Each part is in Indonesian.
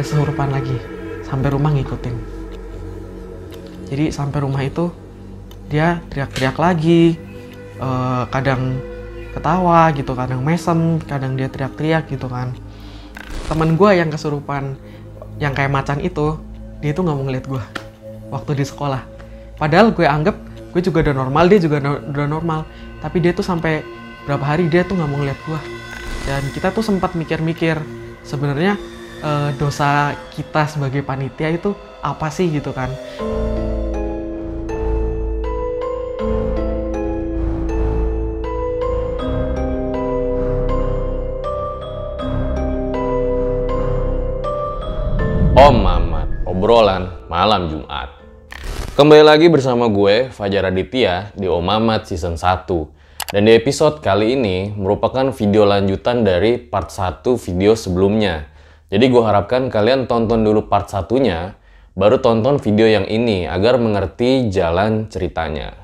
kesurupan lagi. Sampai rumah ngikutin. Jadi sampai rumah itu dia teriak-teriak lagi. Eh, kadang ketawa gitu kadang mesem kadang dia teriak-teriak gitu kan. Temen gue yang kesurupan yang kayak macan itu dia tuh nggak mau ngeliat gue waktu di sekolah. Padahal gue anggap gue juga udah normal dia juga udah normal. Tapi dia tuh sampai berapa hari dia tuh nggak mau ngeliat gue dan kita tuh sempat mikir-mikir sebenarnya eh, dosa kita sebagai panitia itu apa sih gitu kan Om Mamat, obrolan malam Jumat. Kembali lagi bersama gue, Fajar Aditya, di Om Mamat Season 1. Dan di episode kali ini merupakan video lanjutan dari part 1 video sebelumnya. Jadi gue harapkan kalian tonton dulu part satunya, baru tonton video yang ini agar mengerti jalan ceritanya.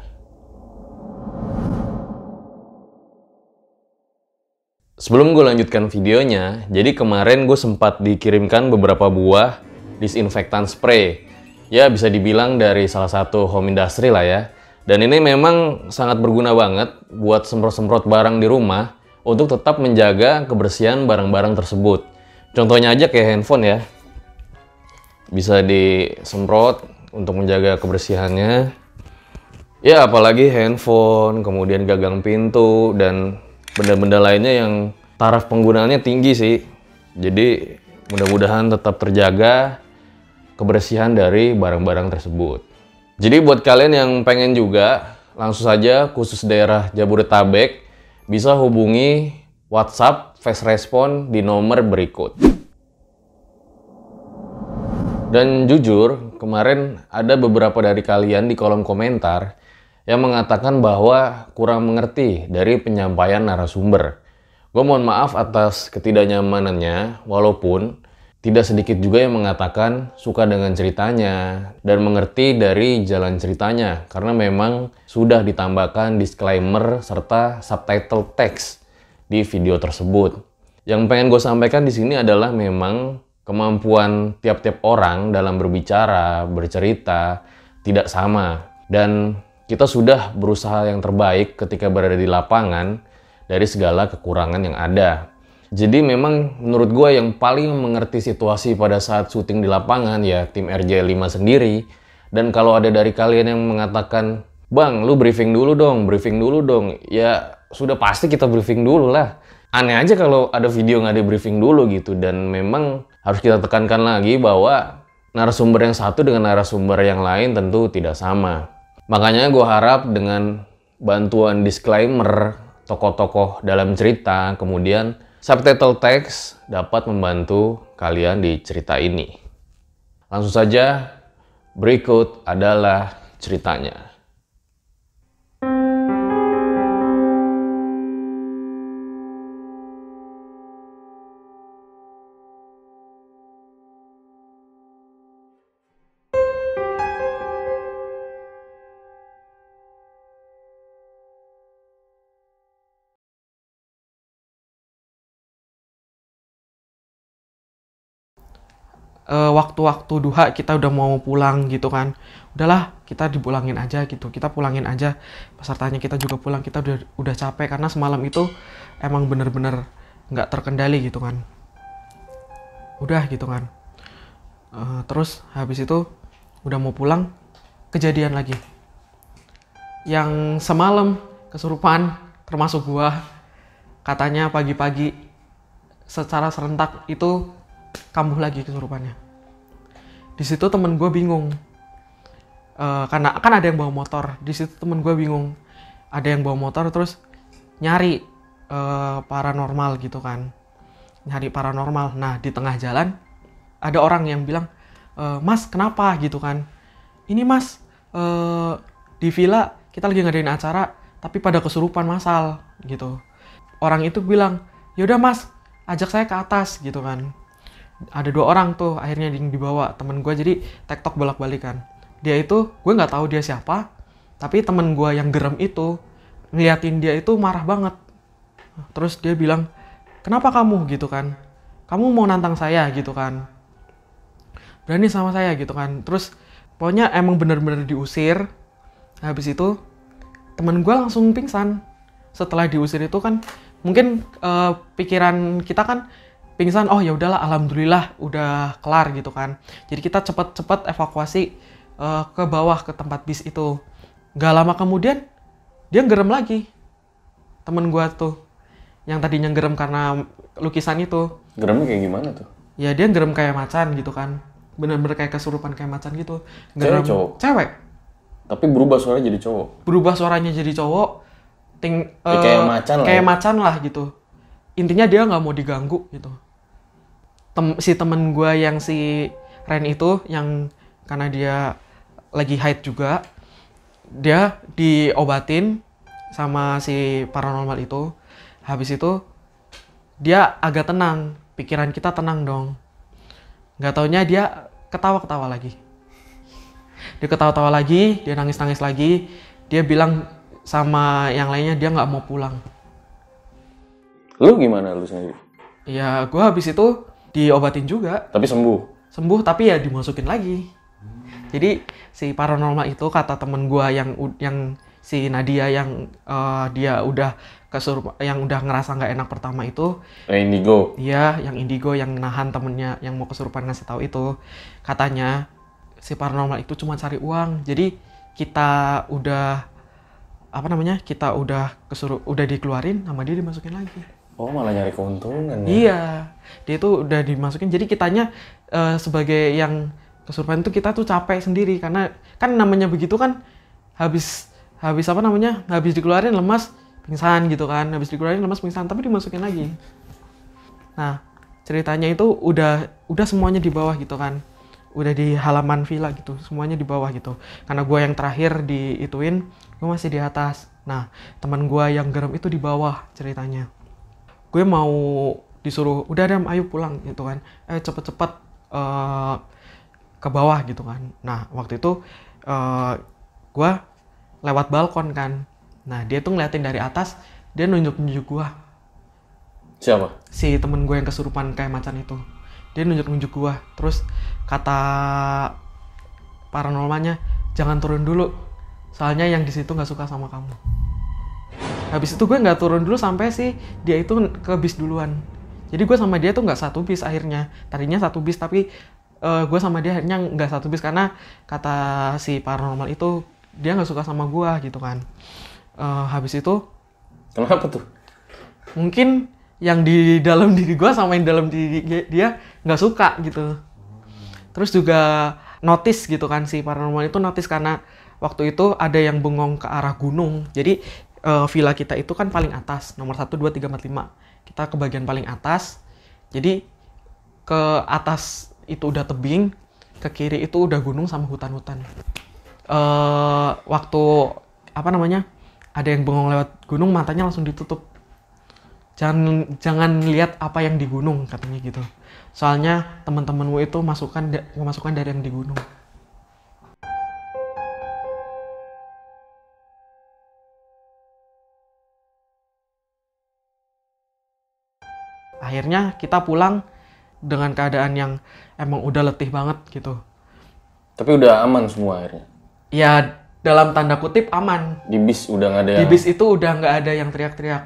Sebelum gue lanjutkan videonya, jadi kemarin gue sempat dikirimkan beberapa buah disinfektan spray. Ya bisa dibilang dari salah satu home industry lah ya. Dan ini memang sangat berguna banget buat semprot-semprot barang di rumah untuk tetap menjaga kebersihan barang-barang tersebut. Contohnya aja kayak handphone ya. Bisa disemprot untuk menjaga kebersihannya. Ya apalagi handphone, kemudian gagang pintu dan benda-benda lainnya yang taraf penggunaannya tinggi sih. Jadi mudah-mudahan tetap terjaga kebersihan dari barang-barang tersebut. Jadi buat kalian yang pengen juga langsung saja khusus daerah Jabodetabek bisa hubungi WhatsApp Fast Respon di nomor berikut. Dan jujur, kemarin ada beberapa dari kalian di kolom komentar yang mengatakan bahwa kurang mengerti dari penyampaian narasumber. Gue mohon maaf atas ketidaknyamanannya, walaupun tidak sedikit juga yang mengatakan suka dengan ceritanya dan mengerti dari jalan ceritanya karena memang sudah ditambahkan disclaimer serta subtitle text di video tersebut. Yang pengen gue sampaikan di sini adalah memang kemampuan tiap-tiap orang dalam berbicara, bercerita tidak sama dan kita sudah berusaha yang terbaik ketika berada di lapangan dari segala kekurangan yang ada. Jadi memang menurut gue yang paling mengerti situasi pada saat syuting di lapangan ya tim RJ5 sendiri. Dan kalau ada dari kalian yang mengatakan, Bang, lu briefing dulu dong, briefing dulu dong. Ya sudah pasti kita briefing dulu lah. Aneh aja kalau ada video nggak di briefing dulu gitu. Dan memang harus kita tekankan lagi bahwa narasumber yang satu dengan narasumber yang lain tentu tidak sama. Makanya gue harap dengan bantuan disclaimer tokoh-tokoh dalam cerita, kemudian subtitle text dapat membantu kalian di cerita ini. Langsung saja, berikut adalah ceritanya. Eh, waktu-waktu duha kita udah mau pulang gitu kan. Udahlah kita dipulangin aja gitu. Kita pulangin aja. Pesertanya kita juga pulang. Kita udah udah capek karena semalam itu emang bener-bener nggak terkendali gitu kan. Udah gitu kan. Eh, terus habis itu udah mau pulang kejadian lagi. Yang semalam kesurupan termasuk gua katanya pagi-pagi secara serentak itu kambuh lagi kesurupannya. Di situ temen gue bingung, Eh, karena kan ada yang bawa motor. Di situ temen gue bingung, ada yang bawa motor terus nyari eh, paranormal gitu kan, nyari paranormal. Nah di tengah jalan ada orang yang bilang, "Eh, Mas kenapa gitu kan? Ini Mas eh, di villa kita lagi ngadain acara, tapi pada kesurupan masal gitu. Orang itu bilang, yaudah Mas ajak saya ke atas gitu kan ada dua orang tuh akhirnya yang dibawa temen gue jadi tektok bolak balik kan dia itu gue nggak tahu dia siapa tapi temen gue yang gerem itu ngeliatin dia itu marah banget. Terus dia bilang kenapa kamu? gitu kan. Kamu mau nantang saya? gitu kan. Berani sama saya? gitu kan. Terus pokoknya emang bener-bener diusir. Habis itu teman gue langsung pingsan. Setelah diusir itu kan mungkin eh, pikiran kita kan pingsan oh ya udahlah alhamdulillah udah kelar gitu kan. Jadi kita cepet-cepet evakuasi eh, ke bawah ke tempat bis itu. Gak lama kemudian dia gerem lagi. Temen gua tuh yang tadinya gerem karena lukisan itu. Geremnya kayak gimana tuh? ya dia gerem kayak macan gitu kan. Bener-bener kayak kesurupan kayak macan gitu. Cewek, cowok? cewek. Tapi berubah suaranya jadi cowok. berubah suaranya jadi cowok ting Ya, eh, kayak macan lah kayak ya. macan lah gitu. Intinya dia nggak mau diganggu gitu Tem- si temen gue yang si Ren itu yang karena dia lagi haid juga dia diobatin sama si paranormal itu. Habis itu dia agak tenang pikiran kita tenang dong. Nggak taunya dia ketawa-ketawa lagi. Dia ketawa-tawa lagi dia nangis-nangis lagi dia bilang sama yang lainnya dia nggak mau pulang. Lu gimana lu sendiri? ya gue habis itu diobatin juga. Tapi sembuh. sembuh tapi ya dimasukin lagi. Jadi si paranormal itu kata temen gua yang yang si Nadia yang eh, dia udah kesurupan yang udah ngerasa nggak enak pertama itu. Eh, indigo. dia yang indigo yang nahan temennya yang mau kesurupan ngasih tahu itu. Katanya si paranormal itu cuma cari uang. Jadi kita udah apa namanya kita udah kesuruh udah dikeluarin sama dia dimasukin lagi. Oh, malah nyari keuntungan ya. Iya, dia itu udah dimasukin. Jadi kitanya eh, sebagai yang kesurupan itu kita tuh capek sendiri. Karena kan namanya begitu kan habis habis apa namanya habis dikeluarin lemas pingsan gitu kan. Habis dikeluarin lemas pingsan tapi dimasukin lagi. Nah ceritanya itu udah udah semuanya di bawah gitu kan. Udah di halaman villa gitu semuanya di bawah gitu. Karena gua yang terakhir diituin gue masih di atas. Nah teman gua yang gerem itu di bawah ceritanya. Gue mau disuruh udah dam ayo pulang gitu kan. Eh cepet-cepet eh, ke bawah gitu kan. Nah waktu itu eh, gue lewat balkon kan. Nah dia tuh ngeliatin dari atas dia nunjuk-nunjuk gue Siapa? si temen gue yang kesurupan kayak macan itu. Dia nunjuk-nunjuk gue terus kata paranormalnya jangan turun dulu soalnya yang di situ nggak suka sama kamu. Habis itu gue nggak turun dulu sampai sih dia itu ke bis duluan jadi gue sama dia tuh nggak satu bis akhirnya. Tadinya satu bis tapi eh, gue sama dia akhirnya nggak satu bis karena kata si paranormal itu dia nggak suka sama gue gitu kan. Eh, habis itu Kenapa tuh? mungkin yang di dalam diri gue sama yang dalam diri dia- nggak suka gitu. Terus juga notice gitu kan si paranormal itu notice karena waktu itu ada yang bengong ke arah gunung. Jadi eh, villa kita itu kan paling atas nomor 1, 2, 3, 4, 5 kita ke bagian paling atas. Jadi ke atas itu udah tebing ke kiri itu udah gunung sama hutan-hutan. Eh waktu apa namanya ada yang bengong lewat gunung matanya langsung ditutup. Jangan jangan lihat apa yang di gunung katanya gitu. Soalnya teman-temanmu itu masukan masukan dari yang di gunung akhirnya kita pulang dengan keadaan yang emang udah letih banget gitu. Tapi udah aman semua akhirnya. ya dalam tanda kutip aman. Di bis udah nggak ada di yang... bis itu udah nggak ada yang teriak-teriak.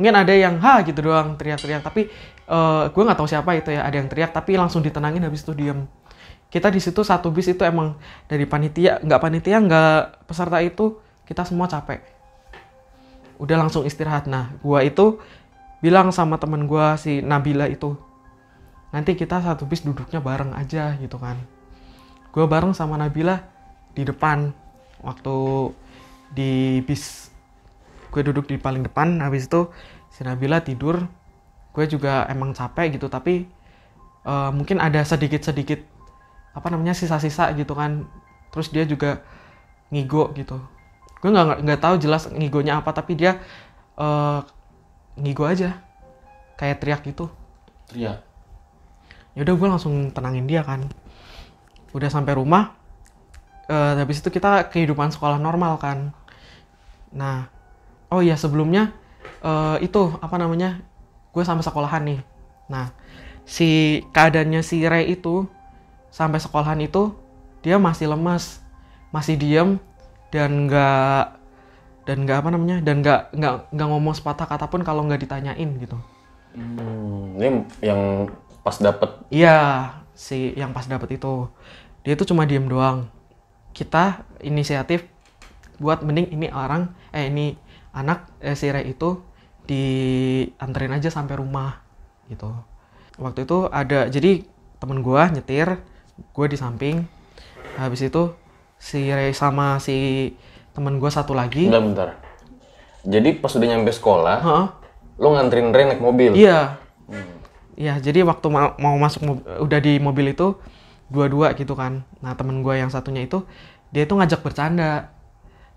Mungkin ada yang ha gitu doang teriak-teriak. Tapi eh gue nggak tahu siapa itu ya ada yang teriak tapi langsung ditenangin habis itu diem. Kita di situ satu bis itu emang dari panitia nggak panitia nggak peserta itu kita semua capek. Udah langsung istirahat. Nah gue itu bilang sama temen gue si Nabila itu nanti kita satu bis duduknya bareng aja gitu kan. Gue bareng sama Nabila di depan. Waktu di bis gue duduk di paling depan habis itu si Nabila tidur. Gue juga emang capek gitu tapi eh, mungkin ada sedikit sedikit apa namanya sisa-sisa gitu kan. Terus dia juga ngigo gitu. Gue nggak nggak tahu jelas ngigonya apa tapi dia eh, ngigo aja. Kayak teriak gitu. Teriak. ya udah gue langsung tenangin dia kan. Udah sampai rumah eh habis itu kita kehidupan sekolah normal kan. Nah oh iya sebelumnya eh itu apa namanya gue sama sekolahan nih. Nah si keadaannya si Ray itu sampai sekolahan itu dia masih lemas masih diem dan nggak dan nggak apa namanya dan nggak nggak nggak ngomong sepatah kata pun kalau nggak ditanyain gitu. Hmm, ini yang pas dapet. Iya si yang pas dapet itu. Dia itu cuma diem doang. Kita inisiatif buat mending ini orang eh ini anak eh, si Ray itu dianterin aja sampai rumah gitu. Waktu itu ada jadi temen gua nyetir gua di samping. Habis itu si Ray sama si temen gua satu lagi bentar bentar jadi pas udah nyampe sekolah Heeh. lo nganterin Ren naik mobil Iya. Iya, jadi waktu mau, mau masuk mob- udah di mobil itu dua-dua gitu kan. Nah, temen gue yang satunya itu dia itu ngajak bercanda.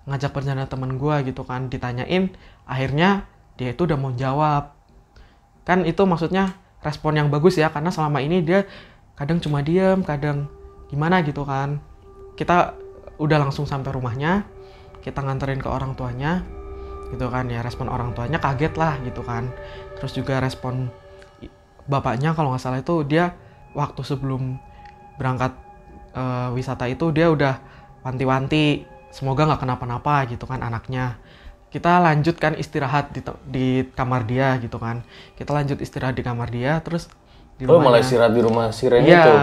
Ngajak bercanda temen gue gitu kan, ditanyain, akhirnya dia itu udah mau jawab. Kan itu maksudnya respon yang bagus ya karena selama ini dia kadang cuma diem, kadang gimana gitu kan. Kita udah langsung sampai rumahnya, kita nganterin ke orang tuanya, gitu kan ya respon orang tuanya kaget lah gitu kan. Terus juga respon bapaknya kalau nggak salah itu dia waktu sebelum berangkat eh, wisata itu dia udah wanti-wanti semoga nggak kenapa-napa gitu kan anaknya. Kita lanjutkan istirahat di, di kamar dia gitu kan. Kita lanjut istirahat di kamar dia terus di malah rumahnya- istirahat di rumah si Ren Iya, itu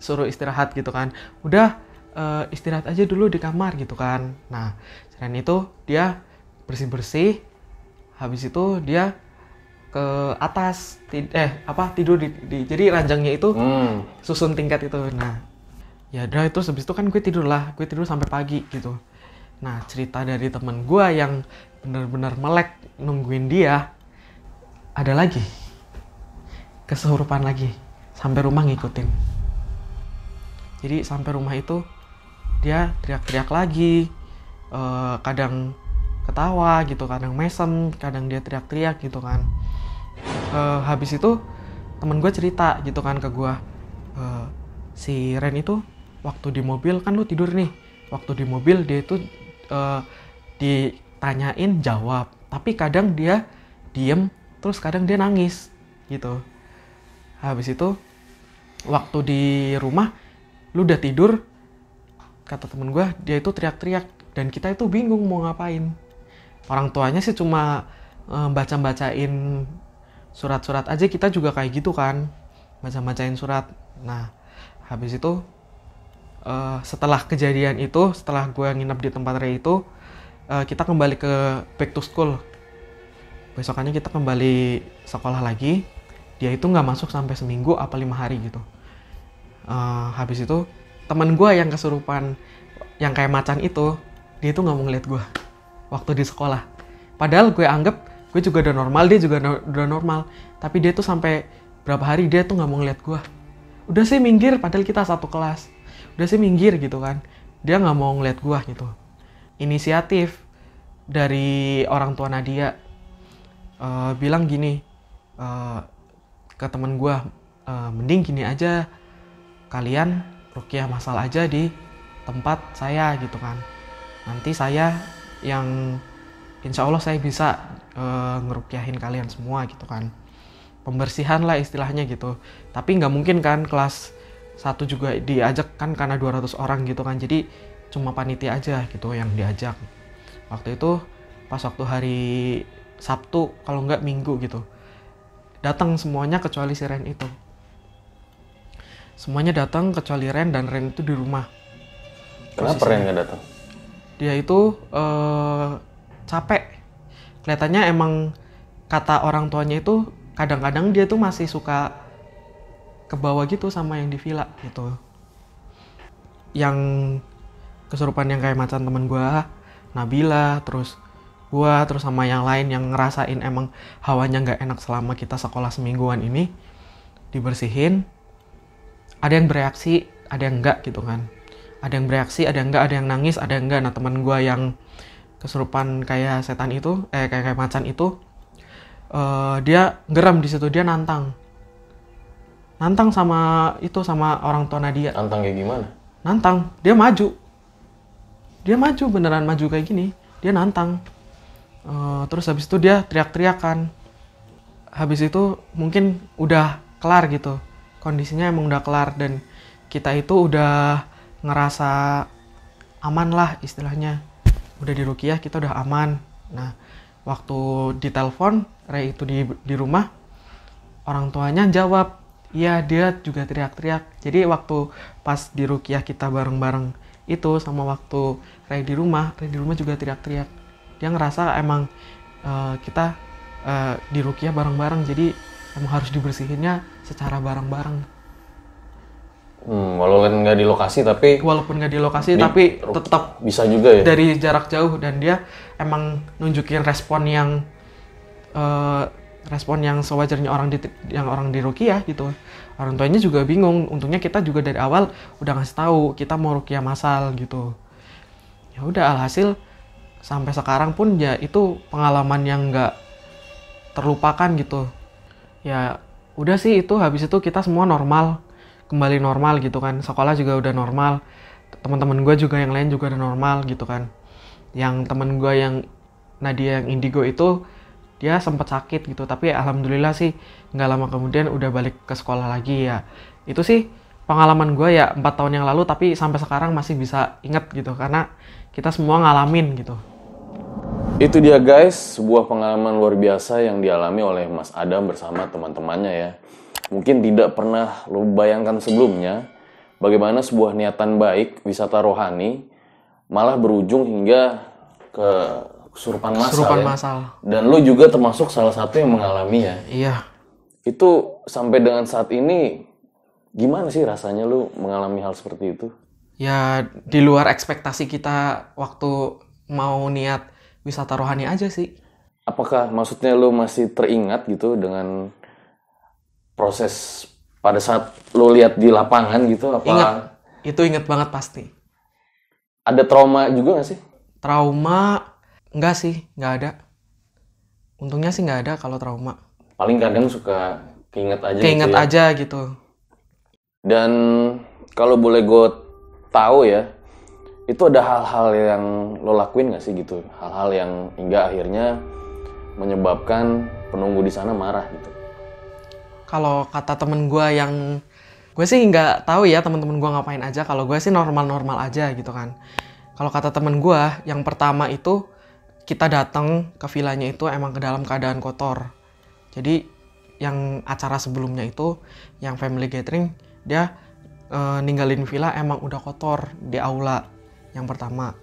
suruh istirahat gitu kan. Udah eh, istirahat aja dulu di kamar gitu kan. Nah, selain itu dia bersih-bersih. Habis itu dia ke atas eh apa tidur di, di- jadi ranjangnya itu hmm. susun tingkat itu. Nah, ya udah itu habis itu kan gue tidur lah, gue tidur sampai pagi gitu. Nah, cerita dari temen gue yang bener-bener melek nungguin dia ada lagi kesurupan lagi sampai rumah ngikutin. Jadi sampai rumah itu dia teriak-teriak lagi, eh, kadang ketawa gitu, kadang mesem, kadang dia teriak-teriak gitu kan. Eh, habis itu temen gue cerita gitu kan ke gue, eh, si Ren itu waktu di mobil kan lu tidur nih, waktu di mobil dia itu eh, ditanyain jawab, tapi kadang dia diem, terus kadang dia nangis gitu. Habis itu waktu di rumah lu udah tidur kata temen gue dia itu teriak-teriak dan kita itu bingung mau ngapain. Orang tuanya sih cuma eh, baca-bacain surat-surat aja kita juga kayak gitu kan baca-bacain surat. Nah habis itu eh, setelah kejadian itu setelah gue nginep di tempat Ray itu eh, kita kembali ke back to school. Besokannya kita kembali sekolah lagi dia itu nggak masuk sampai seminggu apa lima hari gitu. Eh, habis itu teman gue yang kesurupan yang kayak macan itu dia itu nggak mau ngeliat gue waktu di sekolah. Padahal gue anggap gue juga udah normal dia juga udah normal. Tapi dia tuh sampai berapa hari dia tuh nggak mau ngeliat gue udah sih minggir padahal kita satu kelas. Udah sih minggir gitu kan. Dia nggak mau ngeliat gue gitu. Inisiatif dari orang tua Nadia eh, bilang gini eh, ke teman gue eh, mending gini aja kalian rukyah masal aja di tempat saya gitu kan. Nanti saya yang insya Allah saya bisa eh, ngerukyahin kalian semua gitu kan. Pembersihan lah istilahnya gitu. Tapi nggak mungkin kan kelas satu juga diajak kan karena 200 orang gitu kan. Jadi cuma panitia aja gitu yang diajak. Waktu itu pas waktu hari Sabtu kalau nggak Minggu gitu datang semuanya kecuali si Ren itu semuanya datang kecuali Ren dan Ren itu di rumah. Kenapa Ren nggak datang? Dia itu eh, capek. Kelihatannya emang kata orang tuanya itu kadang-kadang dia tuh masih suka ke bawah gitu sama yang di villa gitu. Yang kesurupan yang kayak macan temen gua Nabila terus gua terus sama yang lain yang ngerasain emang hawanya nggak enak selama kita sekolah semingguan ini dibersihin ada yang bereaksi ada yang enggak gitu kan. Ada yang bereaksi ada yang enggak ada yang nangis ada yang enggak. Nah teman gua yang kesurupan kayak setan itu eh kayak kayak macan itu eh, dia geram di situ dia nantang. Nantang sama itu sama orang tua Nadia. Tantang kayak gimana? Nantang. Dia maju. Dia maju beneran maju kayak gini. Dia nantang. Eh, terus habis itu dia teriak-teriak kan habis itu mungkin udah kelar gitu kondisinya emang udah kelar dan kita itu udah ngerasa aman lah istilahnya. Udah di rukiah kita udah aman. Nah waktu ditelepon Ray itu di di rumah orang tuanya jawab iya dia juga teriak-teriak. Jadi waktu pas di rukiah kita bareng-bareng itu sama waktu Ray di rumah Ray di rumah juga teriak-teriak. Dia ngerasa emang eh, kita eh, di rukiah bareng-bareng. Jadi emang harus dibersihinnya secara bareng-bareng. Hmm, walaupun nggak di lokasi tapi walaupun nggak di lokasi Di- tapi tetap bisa juga ya. dari jarak jauh dan dia emang nunjukin respon yang eh, respon yang sewajarnya orang di yang orang di rukiah gitu. Orang tuanya juga bingung. Untungnya kita juga dari awal udah ngasih tahu kita mau rukiah masal gitu. Ya udah alhasil sampai sekarang pun ya itu pengalaman yang nggak terlupakan gitu ya udah sih itu habis itu kita semua normal kembali normal gitu kan. Sekolah juga udah normal teman-teman gue juga yang lain juga udah normal gitu kan. Yang temen gue yang Nadia yang indigo itu dia sempat sakit gitu. Tapi alhamdulillah sih nggak lama kemudian udah balik ke sekolah lagi ya. Itu sih pengalaman gue ya empat tahun yang lalu tapi sampai sekarang masih bisa inget gitu. Karena kita semua ngalamin gitu Itu dia guys, sebuah pengalaman luar biasa yang dialami oleh Mas Adam bersama teman-temannya ya. Mungkin tidak pernah lo bayangkan sebelumnya bagaimana sebuah niatan baik wisata rohani malah berujung hingga ke kesurupan massal Kesurupan ya. massal. Dan lo juga termasuk salah satu yang mengalami ya. iya Itu sampai dengan saat ini gimana sih rasanya lo mengalami hal seperti itu? ya di luar ekspektasi kita waktu mau niat wisata rohani aja sih Apakah maksudnya lo masih teringat gitu dengan proses pada saat lo lihat di lapangan gitu? Apa ingat itu inget banget pasti ada trauma juga gak sih? trauma enggak sih nggak ada untungnya sih nggak ada kalau trauma Paling kadang suka keinget aja. keinget gitu ya. aja gitu Dan kalau boleh gue tahu ya, itu ada hal-hal yang lo lakuin gak sih gitu? Hal-hal yang hingga akhirnya menyebabkan penunggu di sana marah gitu. kalau kata temen gue yang gue sih nggak tahu ya teman-teman gue ngapain aja kalau gue sih normal-normal aja gitu kan kalau kata temen gue yang pertama itu kita datang ke villanya itu emang ke dalam keadaan kotor jadi yang acara sebelumnya itu yang family gathering dia eh, ninggalin villa emang udah kotor di aula yang pertama.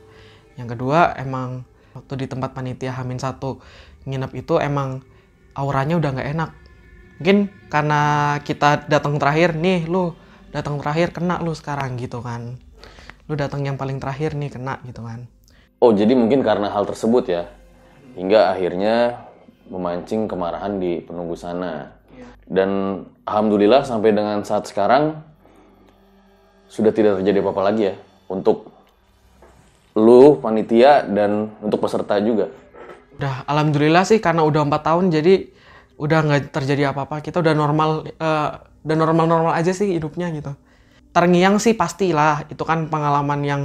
Yang kedua emang waktu di tempat panitia Hamin satu nginep itu emang auranya udah nggak enak. Mungkin karena kita datang terakhir nih lu datang terakhir kena lu sekarang gitu kan. Lu datang yang paling terakhir nih kena gitu kan. Oh jadi mungkin karena hal tersebut ya, hingga akhirnya memancing kemarahan di penunggu sana. Dan alhamdulillah sampai dengan saat sekarang sudah tidak terjadi apa-apa lagi ya untuk panitia dan untuk peserta juga. udah alhamdulillah sih karena udah empat tahun jadi udah nggak terjadi apa-apa kita udah normal eh, udah normal-normal aja sih hidupnya gitu terngiang sih pastilah itu kan pengalaman yang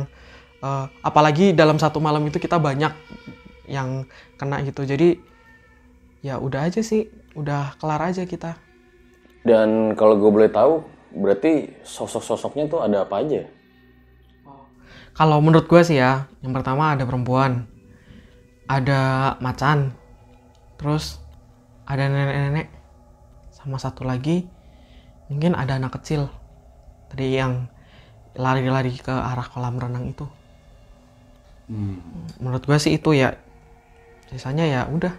eh, apalagi dalam satu malam itu kita banyak yang kena gitu jadi ya udah aja sih udah kelar aja kita Dan kalau gue boleh tahu, berarti sosok-sosoknya tuh ada apa aja? Kalau menurut gue sih ya, yang pertama ada perempuan, ada macan, terus ada nenek-nenek, sama satu lagi mungkin ada anak kecil tadi yang lari-lari ke arah kolam renang itu. Menurut gue sih itu ya, sisanya ya udah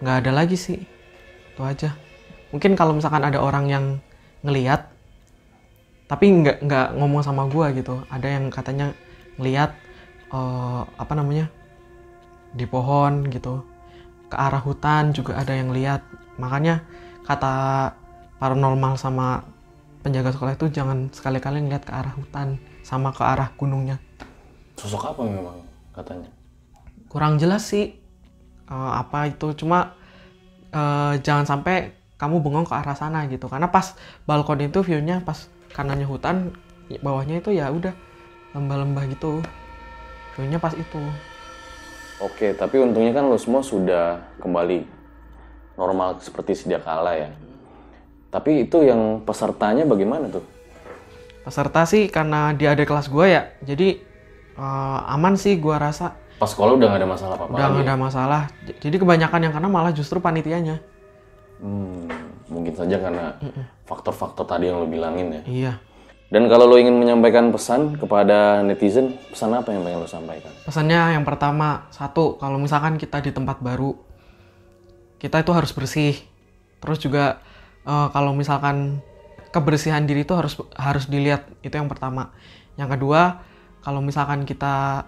nggak ada lagi sih, itu aja. Mungkin kalau misalkan ada orang yang ngeliat tapi nggak nggak ngomong sama gua gitu. Ada yang katanya ngeliat eh, apa namanya di pohon gitu. Ke arah hutan juga ada yang lihat. Makanya kata paranormal sama penjaga sekolah itu jangan sekali-kali ngeliat ke arah hutan sama ke arah gunungnya. Sosok apa memang katanya? kurang jelas sih eh, apa itu. Cuma eh, jangan sampai kamu bengong ke arah sana gitu. Karena pas balkon itu viewnya pas kanannya hutan ya bawahnya itu ya udah lembah-lembah gitu viewnya pas itu Oke, tapi untungnya kan lo semua sudah kembali normal seperti sedia kala ya. Tapi itu yang pesertanya bagaimana tuh? peserta sih karena dia ada kelas gue ya jadi eh, aman sih gua rasa Pas sekolah udah nggak ada masalah apa-apa udah nggak ya? ada masalah jadi kebanyakan yang kena malah justru panitianya Hmm, mungkin saja karena faktor-faktor tadi yang lo bilangin ya. iya. Dan kalau lo ingin menyampaikan pesan kepada netizen, pesan apa yang pengen lo sampaikan? pesannya yang pertama satu kalau misalkan kita di tempat baru kita itu harus bersih. Terus juga eh, kalau misalkan kebersihan diri itu harus harus dilihat itu yang pertama. Yang kedua kalau misalkan kita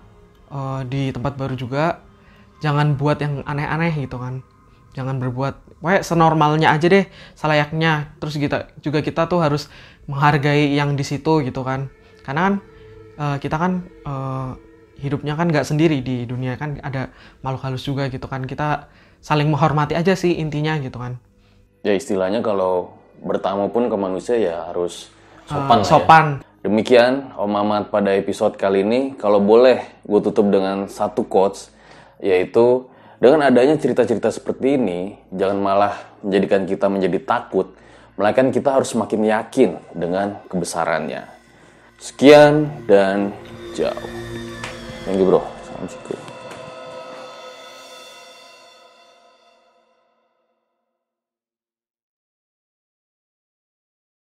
eh, di tempat baru juga jangan buat yang aneh-aneh gitu kan. Jangan berbuat Pokoknya senormalnya aja deh selayaknya. Terus kita juga kita tuh harus menghargai yang di situ gitu kan. Karena kan eh, kita kan eh, hidupnya kan nggak sendiri di dunia kan. Ada makhluk halus juga gitu kan. Kita saling menghormati aja sih intinya gitu kan. Ya istilahnya kalau bertamu pun ke manusia ya harus Eh, sopan lah ya. sopan. Demikian Om Mamat pada episode kali ini. Kalau boleh gue tutup dengan satu quotes, yaitu dengan adanya cerita-cerita seperti ini, jangan malah menjadikan kita menjadi takut, melainkan kita harus semakin yakin dengan kebesarannya. Sekian dan jauh. Thank you bro. Salam siku.